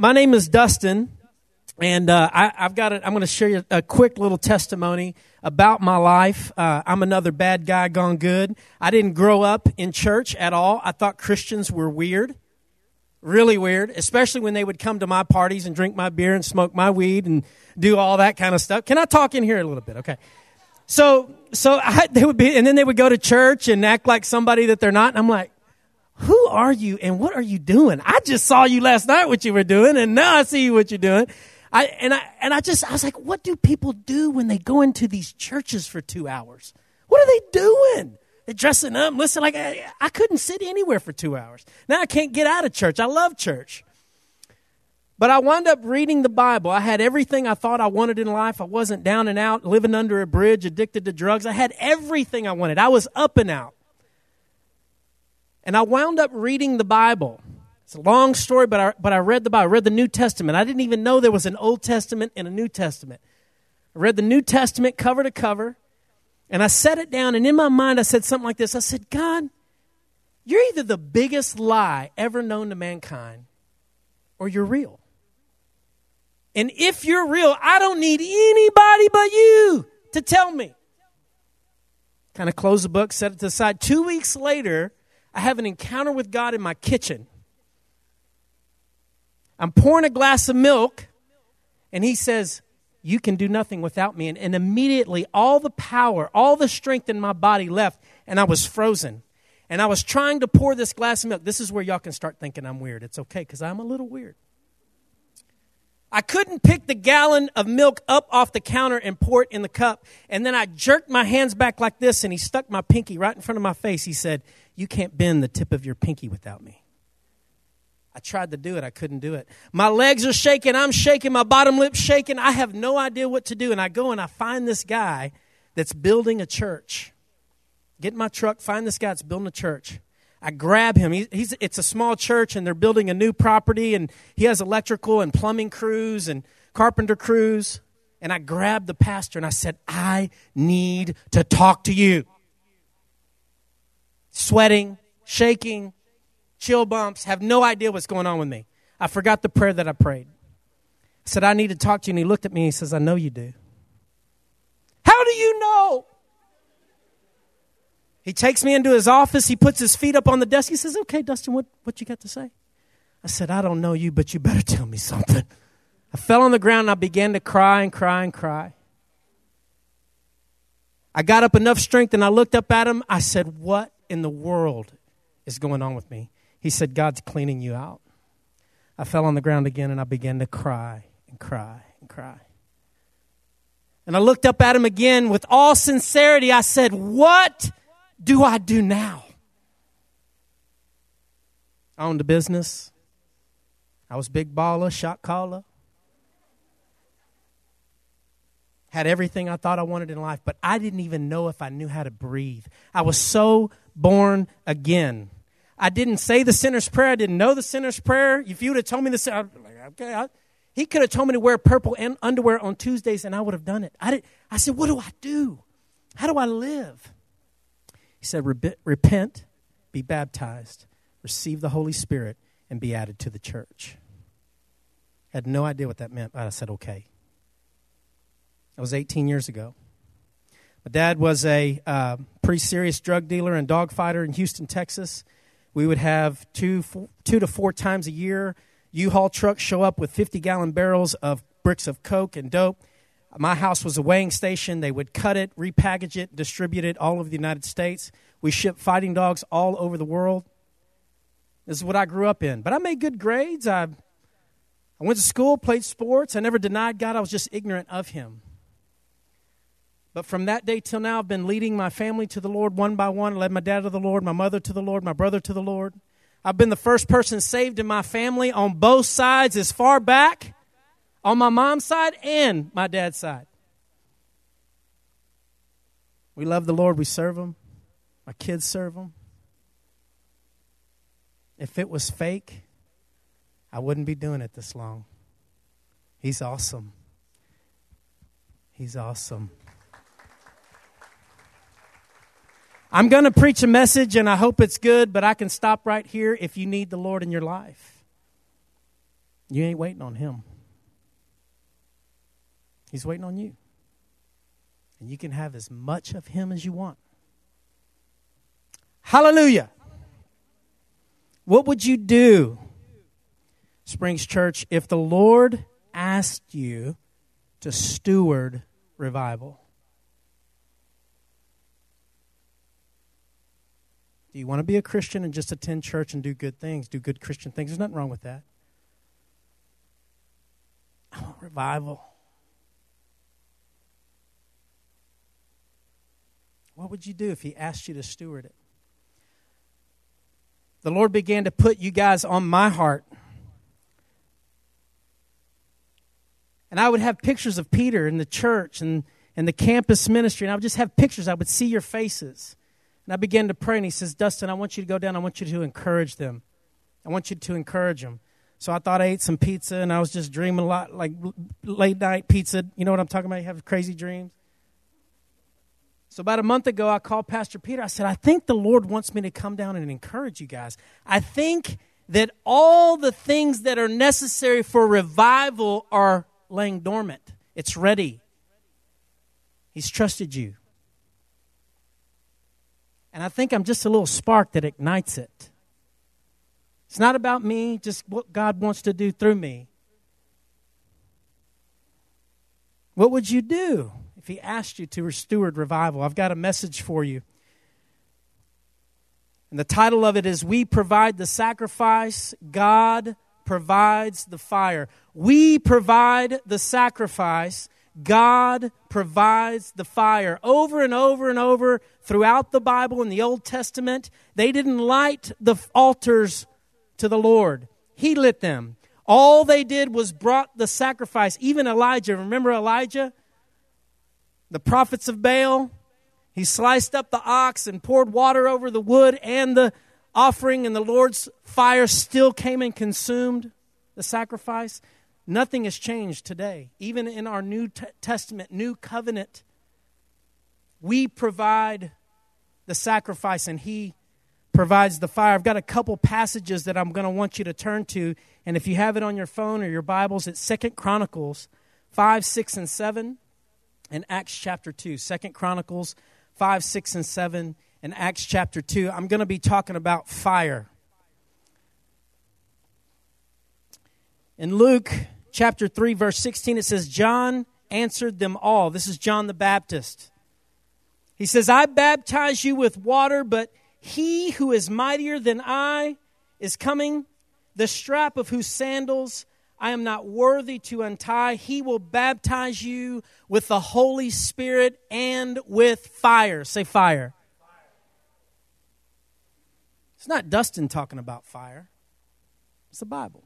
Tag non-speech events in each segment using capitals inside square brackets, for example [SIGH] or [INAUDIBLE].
my name is Dustin, and uh, I, have got. A, I'm going to share you a quick little testimony about my life. Uh, I'm another bad guy gone good. I didn't grow up in church at all. I thought Christians were weird, really weird, especially when they would come to my parties and drink my beer and smoke my weed and do all that kind of stuff. Can I talk in here a little bit? Okay. So, so I, they would be, and then they would go to church and act like somebody that they're not. And I'm like, who are you and what are you doing? I just saw you last night what you were doing and now I see what you're doing. I, and I, and I just, I was like, what do people do when they go into these churches for two hours? What are they doing? They're dressing up. Listen, like I, I couldn't sit anywhere for two hours. Now I can't get out of church. I love church. But I wound up reading the Bible. I had everything I thought I wanted in life. I wasn't down and out, living under a bridge, addicted to drugs. I had everything I wanted. I was up and out. And I wound up reading the Bible. It's a long story, but I, but I read the Bible. I read the New Testament. I didn't even know there was an Old Testament and a New Testament. I read the New Testament cover to cover, and I set it down, and in my mind, I said something like this I said, God, you're either the biggest lie ever known to mankind, or you're real. And if you're real, I don't need anybody but you to tell me. Kind of close the book, set it to the side. Two weeks later, I have an encounter with God in my kitchen. I'm pouring a glass of milk, and He says, You can do nothing without me. And, and immediately, all the power, all the strength in my body left, and I was frozen. And I was trying to pour this glass of milk. This is where y'all can start thinking I'm weird. It's okay, because I'm a little weird. I couldn't pick the gallon of milk up off the counter and pour it in the cup. And then I jerked my hands back like this, and he stuck my pinky right in front of my face. He said, You can't bend the tip of your pinky without me. I tried to do it, I couldn't do it. My legs are shaking, I'm shaking, my bottom lip's shaking. I have no idea what to do. And I go and I find this guy that's building a church. Get in my truck, find this guy that's building a church. I grab him. He, he's, it's a small church, and they're building a new property, and he has electrical and plumbing crews and carpenter crews. And I grabbed the pastor and I said, I need to talk to you. Sweating, shaking, chill bumps, have no idea what's going on with me. I forgot the prayer that I prayed. I said, I need to talk to you. And he looked at me and he says, I know you do. How do you know? He takes me into his office. He puts his feet up on the desk. He says, Okay, Dustin, what, what you got to say? I said, I don't know you, but you better [LAUGHS] tell me something. I fell on the ground and I began to cry and cry and cry. I got up enough strength and I looked up at him. I said, What in the world is going on with me? He said, God's cleaning you out. I fell on the ground again and I began to cry and cry and cry. And I looked up at him again with all sincerity. I said, What do I do now? I owned a business. I was big baller, shot caller. Had everything I thought I wanted in life, but I didn't even know if I knew how to breathe. I was so born again. I didn't say the sinner's prayer. I didn't know the sinner's prayer. If you would have told me this, I'd like, okay. I, he could have told me to wear purple underwear on Tuesdays, and I would have done it. I, did, I said, what do I do? How do I live? He said, Repent, be baptized, receive the Holy Spirit, and be added to the church. I had no idea what that meant, but I said, Okay. That was 18 years ago. My dad was a uh, pretty serious drug dealer and dog fighter in Houston, Texas. We would have two, four, two to four times a year U-Haul trucks show up with 50 gallon barrels of bricks of coke and dope my house was a weighing station. They would cut it, repackage it, distribute it all over the United States. We shipped fighting dogs all over the world. This is what I grew up in. But I made good grades. I, I went to school, played sports. I never denied God. I was just ignorant of Him. But from that day till now, I've been leading my family to the Lord one by one. I led my dad to the Lord, my mother to the Lord, my brother to the Lord. I've been the first person saved in my family on both sides as far back on my mom's side and my dad's side. We love the Lord, we serve Him. My kids serve Him. If it was fake, I wouldn't be doing it this long. He's awesome. He's awesome. I'm going to preach a message and I hope it's good, but I can stop right here if you need the Lord in your life. You ain't waiting on him. He's waiting on you. And you can have as much of him as you want. Hallelujah. What would you do, Springs Church, if the Lord asked you to steward revival? Do you want to be a Christian and just attend church and do good things, do good Christian things? There's nothing wrong with that. I want revival. What would you do if He asked you to steward it? The Lord began to put you guys on my heart. And I would have pictures of Peter in the church and, and the campus ministry, and I would just have pictures. I would see your faces. And I began to pray, and he says, Dustin, I want you to go down. I want you to encourage them. I want you to encourage them. So I thought I ate some pizza, and I was just dreaming a lot, like late night pizza. You know what I'm talking about? You have crazy dreams. So about a month ago, I called Pastor Peter. I said, I think the Lord wants me to come down and encourage you guys. I think that all the things that are necessary for revival are laying dormant. It's ready. He's trusted you. And I think I'm just a little spark that ignites it. It's not about me, just what God wants to do through me. What would you do if He asked you to steward revival? I've got a message for you. And the title of it is We Provide the Sacrifice, God Provides the Fire. We provide the sacrifice, God provides the fire. Over and over and over throughout the Bible in the Old Testament, they didn't light the altars to the Lord, He lit them. All they did was brought the sacrifice. Even Elijah, remember Elijah? The prophets of Baal? He sliced up the ox and poured water over the wood and the offering, and the Lord's fire still came and consumed the sacrifice. Nothing has changed today. Even in our New Testament, New Covenant, we provide the sacrifice and He provides the fire. I've got a couple passages that I'm going to want you to turn to. And if you have it on your phone or your Bibles, it's Second Chronicles 5, 6, and 7, and Acts chapter 2. Second Chronicles 5, 6, and 7, and Acts chapter 2. I'm going to be talking about fire. In Luke chapter 3, verse 16, it says, John answered them all. This is John the Baptist. He says, I baptize you with water, but he who is mightier than I is coming, the strap of whose sandals I am not worthy to untie. He will baptize you with the Holy Spirit and with fire. Say fire. It's not Dustin talking about fire, it's the Bible.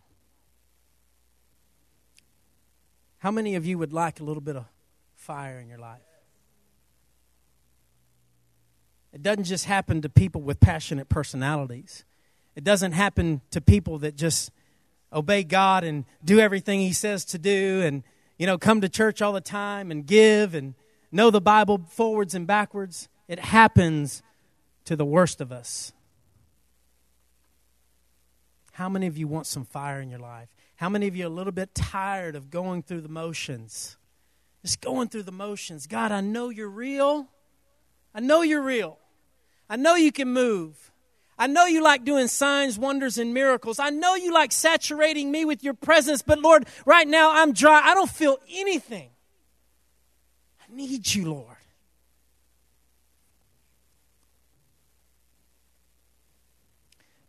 How many of you would like a little bit of fire in your life? It doesn't just happen to people with passionate personalities. It doesn't happen to people that just obey God and do everything He says to do and, you know, come to church all the time and give and know the Bible forwards and backwards. It happens to the worst of us. How many of you want some fire in your life? How many of you are a little bit tired of going through the motions? Just going through the motions. God, I know you're real. I know you're real. I know you can move. I know you like doing signs, wonders, and miracles. I know you like saturating me with your presence, but Lord, right now I'm dry. I don't feel anything. I need you, Lord.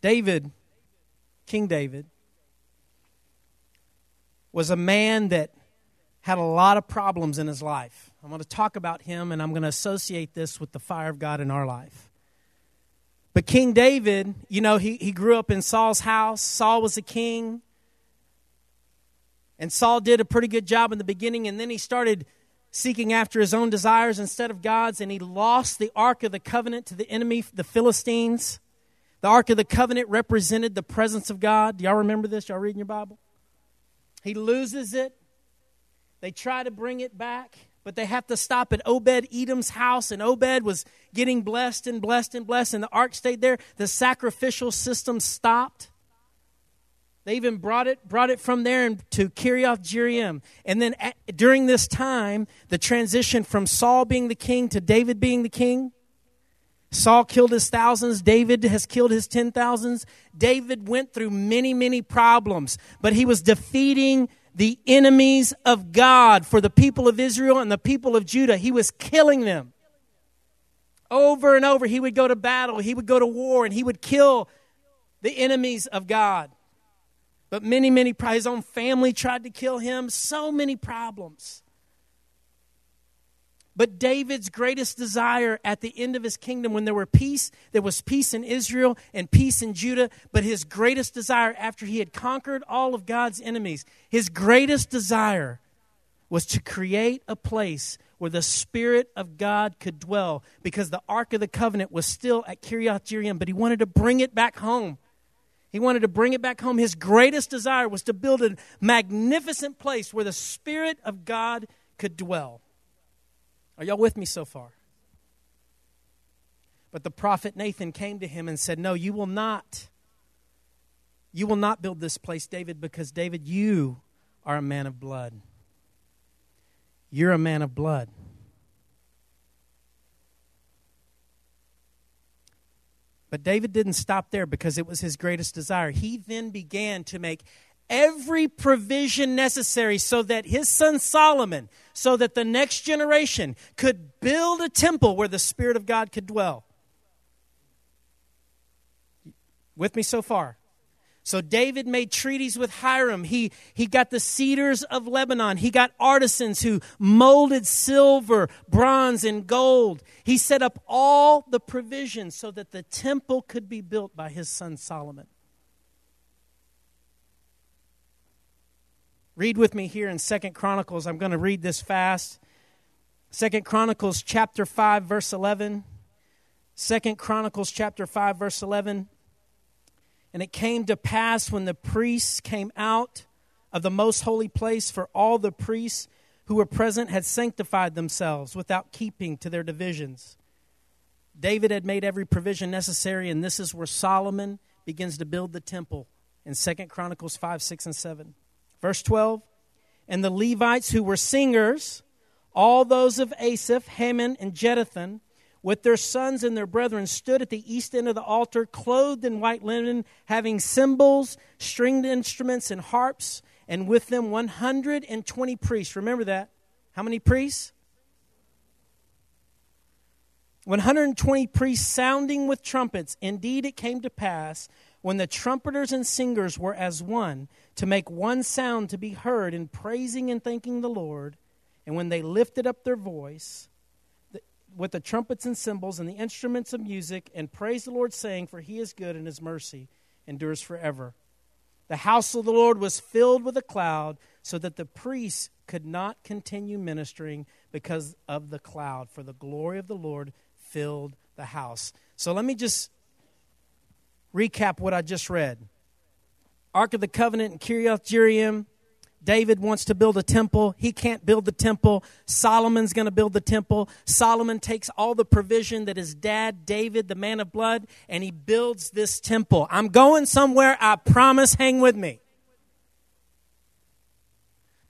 David, King David, was a man that had a lot of problems in his life. I'm going to talk about him and I'm going to associate this with the fire of God in our life. But King David, you know, he, he grew up in Saul's house. Saul was a king. And Saul did a pretty good job in the beginning, and then he started seeking after his own desires instead of God's, and he lost the Ark of the Covenant to the enemy, the Philistines. The Ark of the Covenant represented the presence of God. Do y'all remember this? Y'all reading your Bible? He loses it. They try to bring it back, but they have to stop at Obed Edom's house, and Obed was getting blessed and blessed and blessed, and the ark stayed there. The sacrificial system stopped. They even brought it, brought it from there to Kiriath Jearim. And then at, during this time, the transition from Saul being the king to David being the king, Saul killed his thousands. David has killed his ten thousands. David went through many, many problems, but he was defeating the enemies of God for the people of Israel and the people of Judah. He was killing them. Over and over, he would go to battle, he would go to war, and he would kill the enemies of God. But many, many, his own family tried to kill him. So many problems. But David's greatest desire at the end of his kingdom, when there were peace, there was peace in Israel and peace in Judah. But his greatest desire after he had conquered all of God's enemies, his greatest desire was to create a place where the Spirit of God could dwell because the Ark of the Covenant was still at Kiriath Jearim, but he wanted to bring it back home. He wanted to bring it back home. His greatest desire was to build a magnificent place where the Spirit of God could dwell. Are y'all with me so far? But the prophet Nathan came to him and said, No, you will not. You will not build this place, David, because, David, you are a man of blood. You're a man of blood. But David didn't stop there because it was his greatest desire. He then began to make every provision necessary so that his son Solomon, so that the next generation could build a temple where the Spirit of God could dwell. With me so far? So David made treaties with Hiram. He, he got the cedars of Lebanon. He got artisans who molded silver, bronze, and gold. He set up all the provisions so that the temple could be built by his son Solomon. Read with me here in Second Chronicles. I'm going to read this fast. Second Chronicles chapter 5 verse 11. Second Chronicles chapter 5 verse 11. And it came to pass when the priests came out of the most holy place for all the priests who were present had sanctified themselves without keeping to their divisions. David had made every provision necessary and this is where Solomon begins to build the temple in Second Chronicles 5 6 and 7. Verse 12 And the Levites who were singers, all those of Asaph, Heman, and Jeduthun, with their sons and their brethren, stood at the east end of the altar, clothed in white linen, having cymbals, stringed instruments, and harps, and with them 120 priests. Remember that. How many priests? 120 priests sounding with trumpets. Indeed, it came to pass when the trumpeters and singers were as one, to make one sound to be heard in praising and thanking the Lord, and when they lifted up their voice with the trumpets and cymbals and the instruments of music, and praised the Lord, saying, For he is good and his mercy endures forever. The house of the Lord was filled with a cloud, so that the priests could not continue ministering because of the cloud, for the glory of the Lord filled the house. So let me just recap what I just read. Ark of the Covenant in Kiriath Jearim. David wants to build a temple. He can't build the temple. Solomon's going to build the temple. Solomon takes all the provision that his dad, David, the man of blood, and he builds this temple. I'm going somewhere. I promise. Hang with me.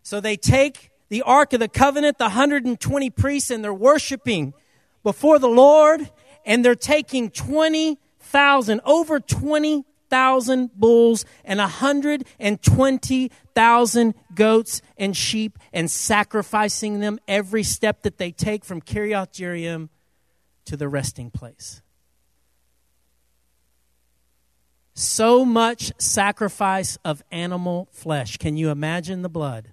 So they take the Ark of the Covenant, the 120 priests, and they're worshiping before the Lord, and they're taking 20 thousand, over twenty thousand bulls and a hundred and twenty thousand goats and sheep, and sacrificing them every step that they take from Kiriath Jearim to the resting place. So much sacrifice of animal flesh. Can you imagine the blood?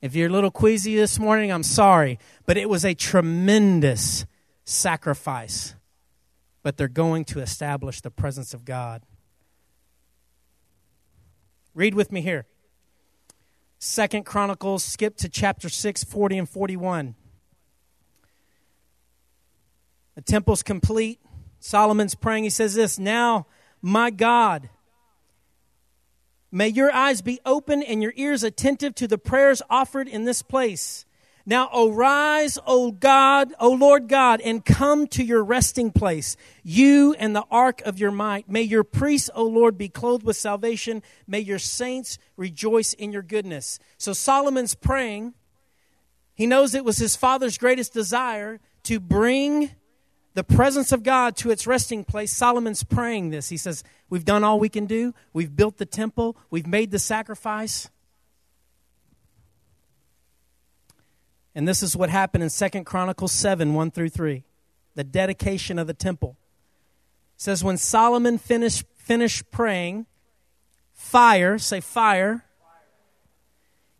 If you're a little queasy this morning, I'm sorry, but it was a tremendous sacrifice but they're going to establish the presence of God. Read with me here. Second Chronicles, skip to chapter 6, 40 and 41. The temple's complete. Solomon's praying. He says this Now, my God, may your eyes be open and your ears attentive to the prayers offered in this place Now arise, O God, O Lord God, and come to your resting place, you and the ark of your might. May your priests, O Lord, be clothed with salvation. May your saints rejoice in your goodness. So Solomon's praying. He knows it was his father's greatest desire to bring the presence of God to its resting place. Solomon's praying this. He says, We've done all we can do. We've built the temple. We've made the sacrifice. And this is what happened in Second Chronicles 7 1 through 3, the dedication of the temple. It says, When Solomon finished, finished praying, fire, say fire,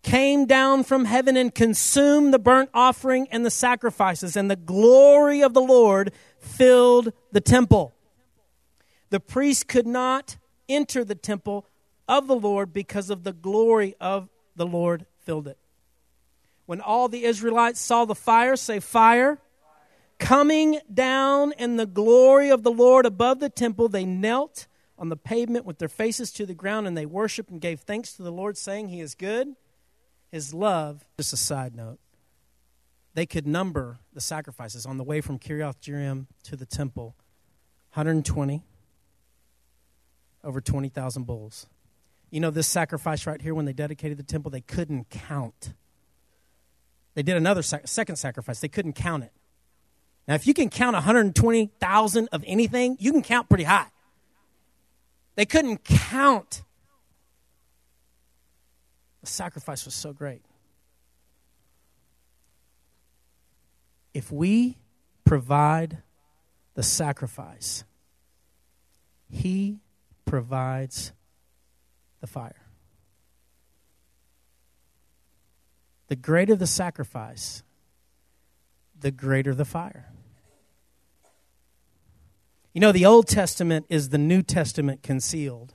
came down from heaven and consumed the burnt offering and the sacrifices, and the glory of the Lord filled the temple. The priest could not enter the temple of the Lord because of the glory of the Lord filled it. When all the Israelites saw the fire, say fire, coming down in the glory of the Lord above the temple, they knelt on the pavement with their faces to the ground and they worshiped and gave thanks to the Lord, saying, He is good. His love, just a side note, they could number the sacrifices on the way from Kiriath Jearim to the temple 120, over 20,000 bulls. You know, this sacrifice right here, when they dedicated the temple, they couldn't count they did another second sacrifice. They couldn't count it. Now, if you can count 120,000 of anything, you can count pretty high. They couldn't count. The sacrifice was so great. If we provide the sacrifice, He provides the fire. The greater the sacrifice, the greater the fire. You know, the Old Testament is the New Testament concealed,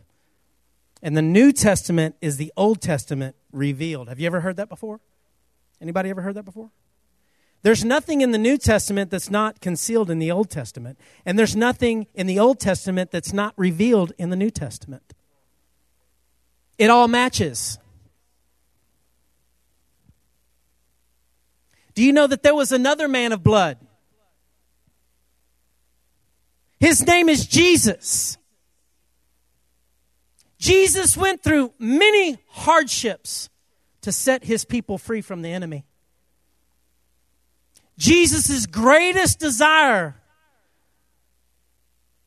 and the New Testament is the Old Testament revealed. Have you ever heard that before? Anybody ever heard that before? There's nothing in the New Testament that's not concealed in the Old Testament, and there's nothing in the Old Testament that's not revealed in the New Testament. It all matches. Do you know that there was another man of blood? His name is Jesus. Jesus went through many hardships to set his people free from the enemy. Jesus' greatest desire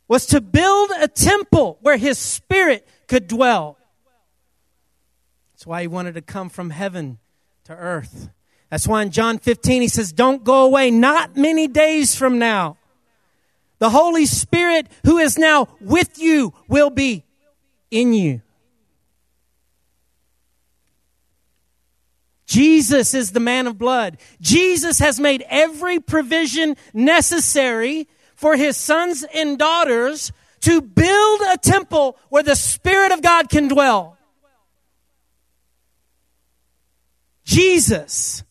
was to build a temple where his spirit could dwell. That's why he wanted to come from heaven to earth that's why in John 15 he says, Don't go away, not many days from now. The Holy Spirit, who is now with you, will be in you. Jesus is the man of blood. Jesus has made every provision necessary for his sons and daughters to build a temple where the Spirit of God can dwell. Jesus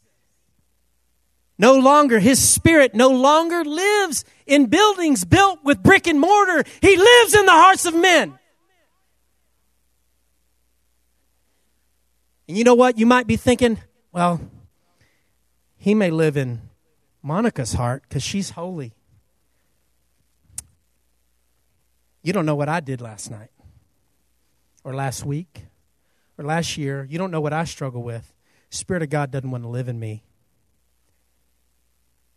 no longer, his spirit no longer lives in buildings built with brick and mortar. He lives in the hearts of men. And you know what? You might be thinking, well, he may live in Monica's heart because she's holy. You don't know what I did last night, or last week, or last year. You don't know what I struggle with. Spirit of God doesn't want to live in me.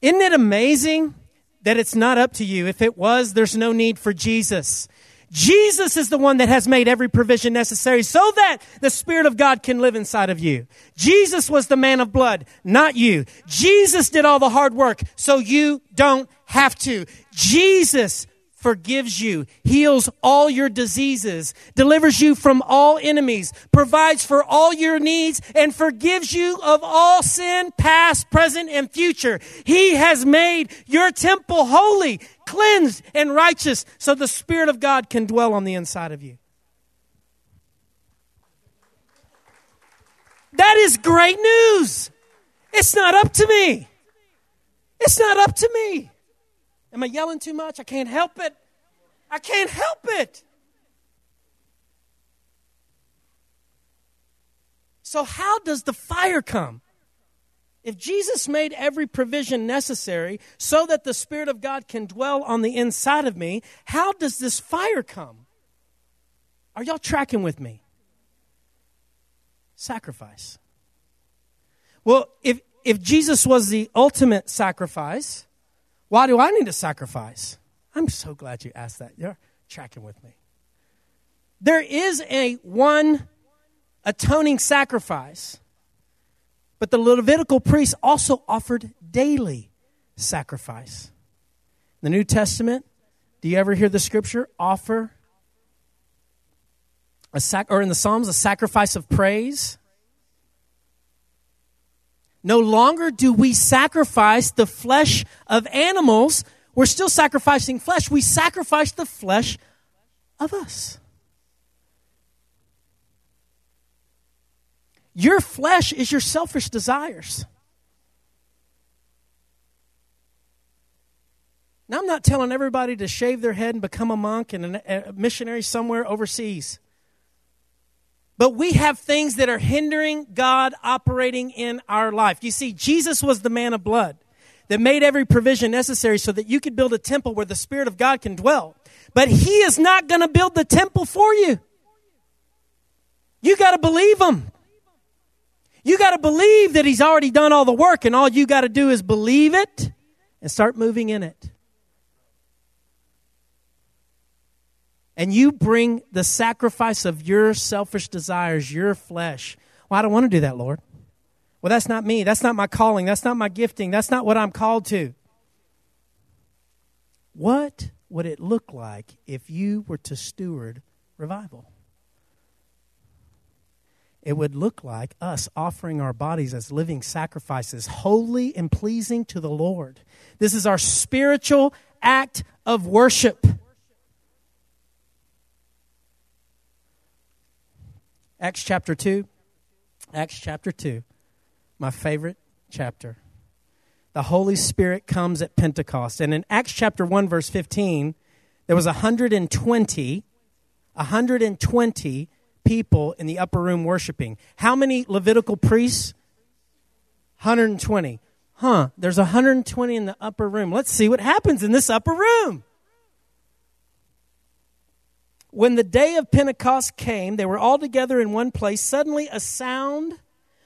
Isn't it amazing that it's not up to you? If it was, there's no need for Jesus. Jesus is the one that has made every provision necessary so that the Spirit of God can live inside of you. Jesus was the man of blood, not you. Jesus did all the hard work, so you don't have to. Jesus forgives you, heals all your diseases, delivers you from all enemies, provides for all your needs, and forgives you of all sin, past, present, and future. He has made your temple holy, cleansed, and righteous so the Spirit of God can dwell on the inside of you. That is great news. It's not up to me. It's not up to me. Am I yelling too much? I can't help it. I can't help it. So, how does the fire come? if Jesus made every provision necessary so that the Spirit of God can dwell on the inside of me, how does this fire come? Are y'all tracking with me? Sacrifice. Well, if, if Jesus was the ultimate sacrifice, why do I need to sacrifice? I'm so glad you asked that. You're tracking with me. There is a one atoning sacrifice but the Levitical priests also offered daily sacrifice. In the New Testament, do you ever hear the scripture offer a sac- or in the Psalms a sacrifice of praise? No longer do we sacrifice the flesh of animals. We're still sacrificing flesh. We sacrifice the flesh of us. Your flesh is your selfish desires. Now, I'm not telling everybody to shave their head and become a monk and a missionary somewhere overseas. But we have things that are hindering God operating in our life. You see, Jesus was the man of blood that made every provision necessary so that you could build a temple where the Spirit of God can dwell. But He is not going to build the temple for you. You got to believe Him. You got to believe that He's already done all the work, and all you got to do is believe it and start moving in it. And you bring the sacrifice of your selfish desires, your flesh. Well, I don't want to do that, Lord. Well, that's not me. That's not my calling. That's not my gifting. That's not what I'm called to. What would it look like if you were to steward revival? it would look like us offering our bodies as living sacrifices, holy and pleasing to the Lord. This is our spiritual act of worship. Acts chapter 2. Acts chapter 2, my favorite chapter. The Holy Spirit comes at Pentecost. And in Acts chapter 1, verse 15, there was 120, 120 people in the upper room worshiping. How many Levitical priests? 120. Huh, there's 120 in the upper room. Let's see what happens in this upper room. When the day of Pentecost came, they were all together in one place. Suddenly, a sound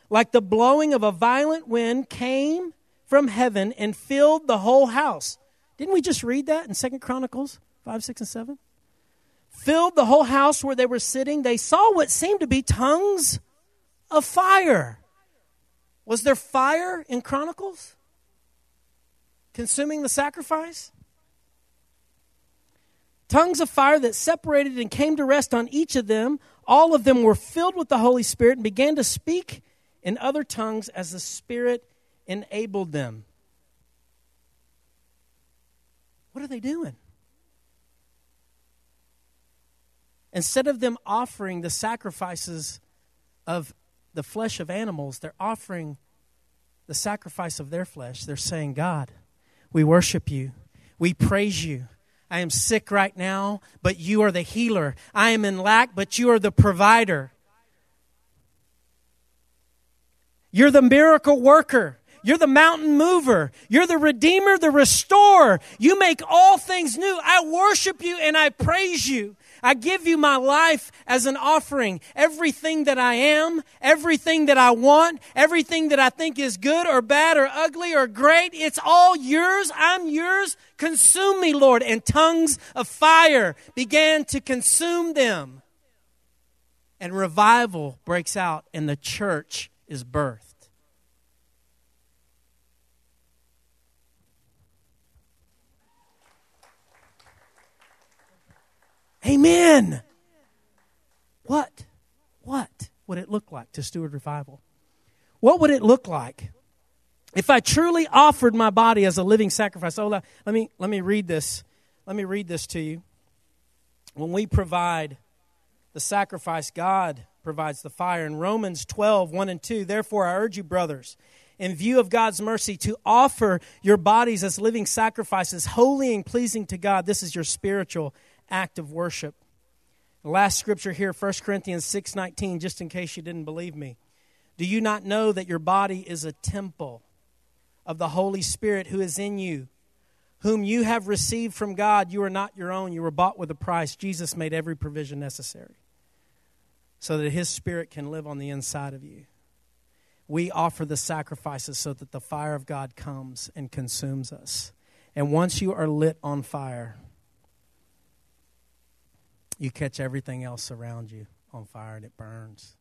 like the blowing of a violent wind came from heaven and filled the whole house. Didn't we just read that in Second Chronicles 5, 6, and 7? filled the whole house where they were sitting. They saw what seemed to be tongues of fire. Was there fire in Chronicles? Consuming the sacrifice? Tongues of fire that separated and came to rest on each of them. All of them were filled with the Holy Spirit and began to speak in other tongues as the Spirit enabled them. What are they doing? Instead of them offering the sacrifices of the flesh of animals, they're offering the sacrifice of their flesh. They're saying, God, we worship you, we praise you. I am sick right now, but you are the healer. I am in lack, but you are the provider. You're the miracle worker. You're the mountain mover. You're the redeemer, the restorer. You make all things new. I worship you and I praise you. I give you my life as an offering. Everything that I am, everything that I want, everything that I think is good or bad or ugly or great, it's all yours. I'm yours. Consume me, Lord. And tongues of fire began to consume them. And revival breaks out, and the church is birthed. Amen. What? What would it look like to steward revival? What would it look like if I truly offered my body as a living sacrifice? Oh, let me let me read this. Let me read this to you. When we provide the sacrifice, God provides the fire. In Romans 12, 1 and 2, therefore I urge you, brothers, in view of God's mercy, to offer your bodies as living sacrifices, holy and pleasing to God. This is your spiritual act of worship. The last scripture here, 1 Corinthians 6:19, just in case you didn't believe me. Do you not know that your body is a temple of the Holy Spirit who is in you, whom you have received from God. You are not your own, you were bought with a price. Jesus made every provision necessary so that His Spirit can live on the inside of you. We offer the sacrifices so that the fire of God comes and consumes us. And once you are lit on fire, you catch everything else around you on fire and it burns.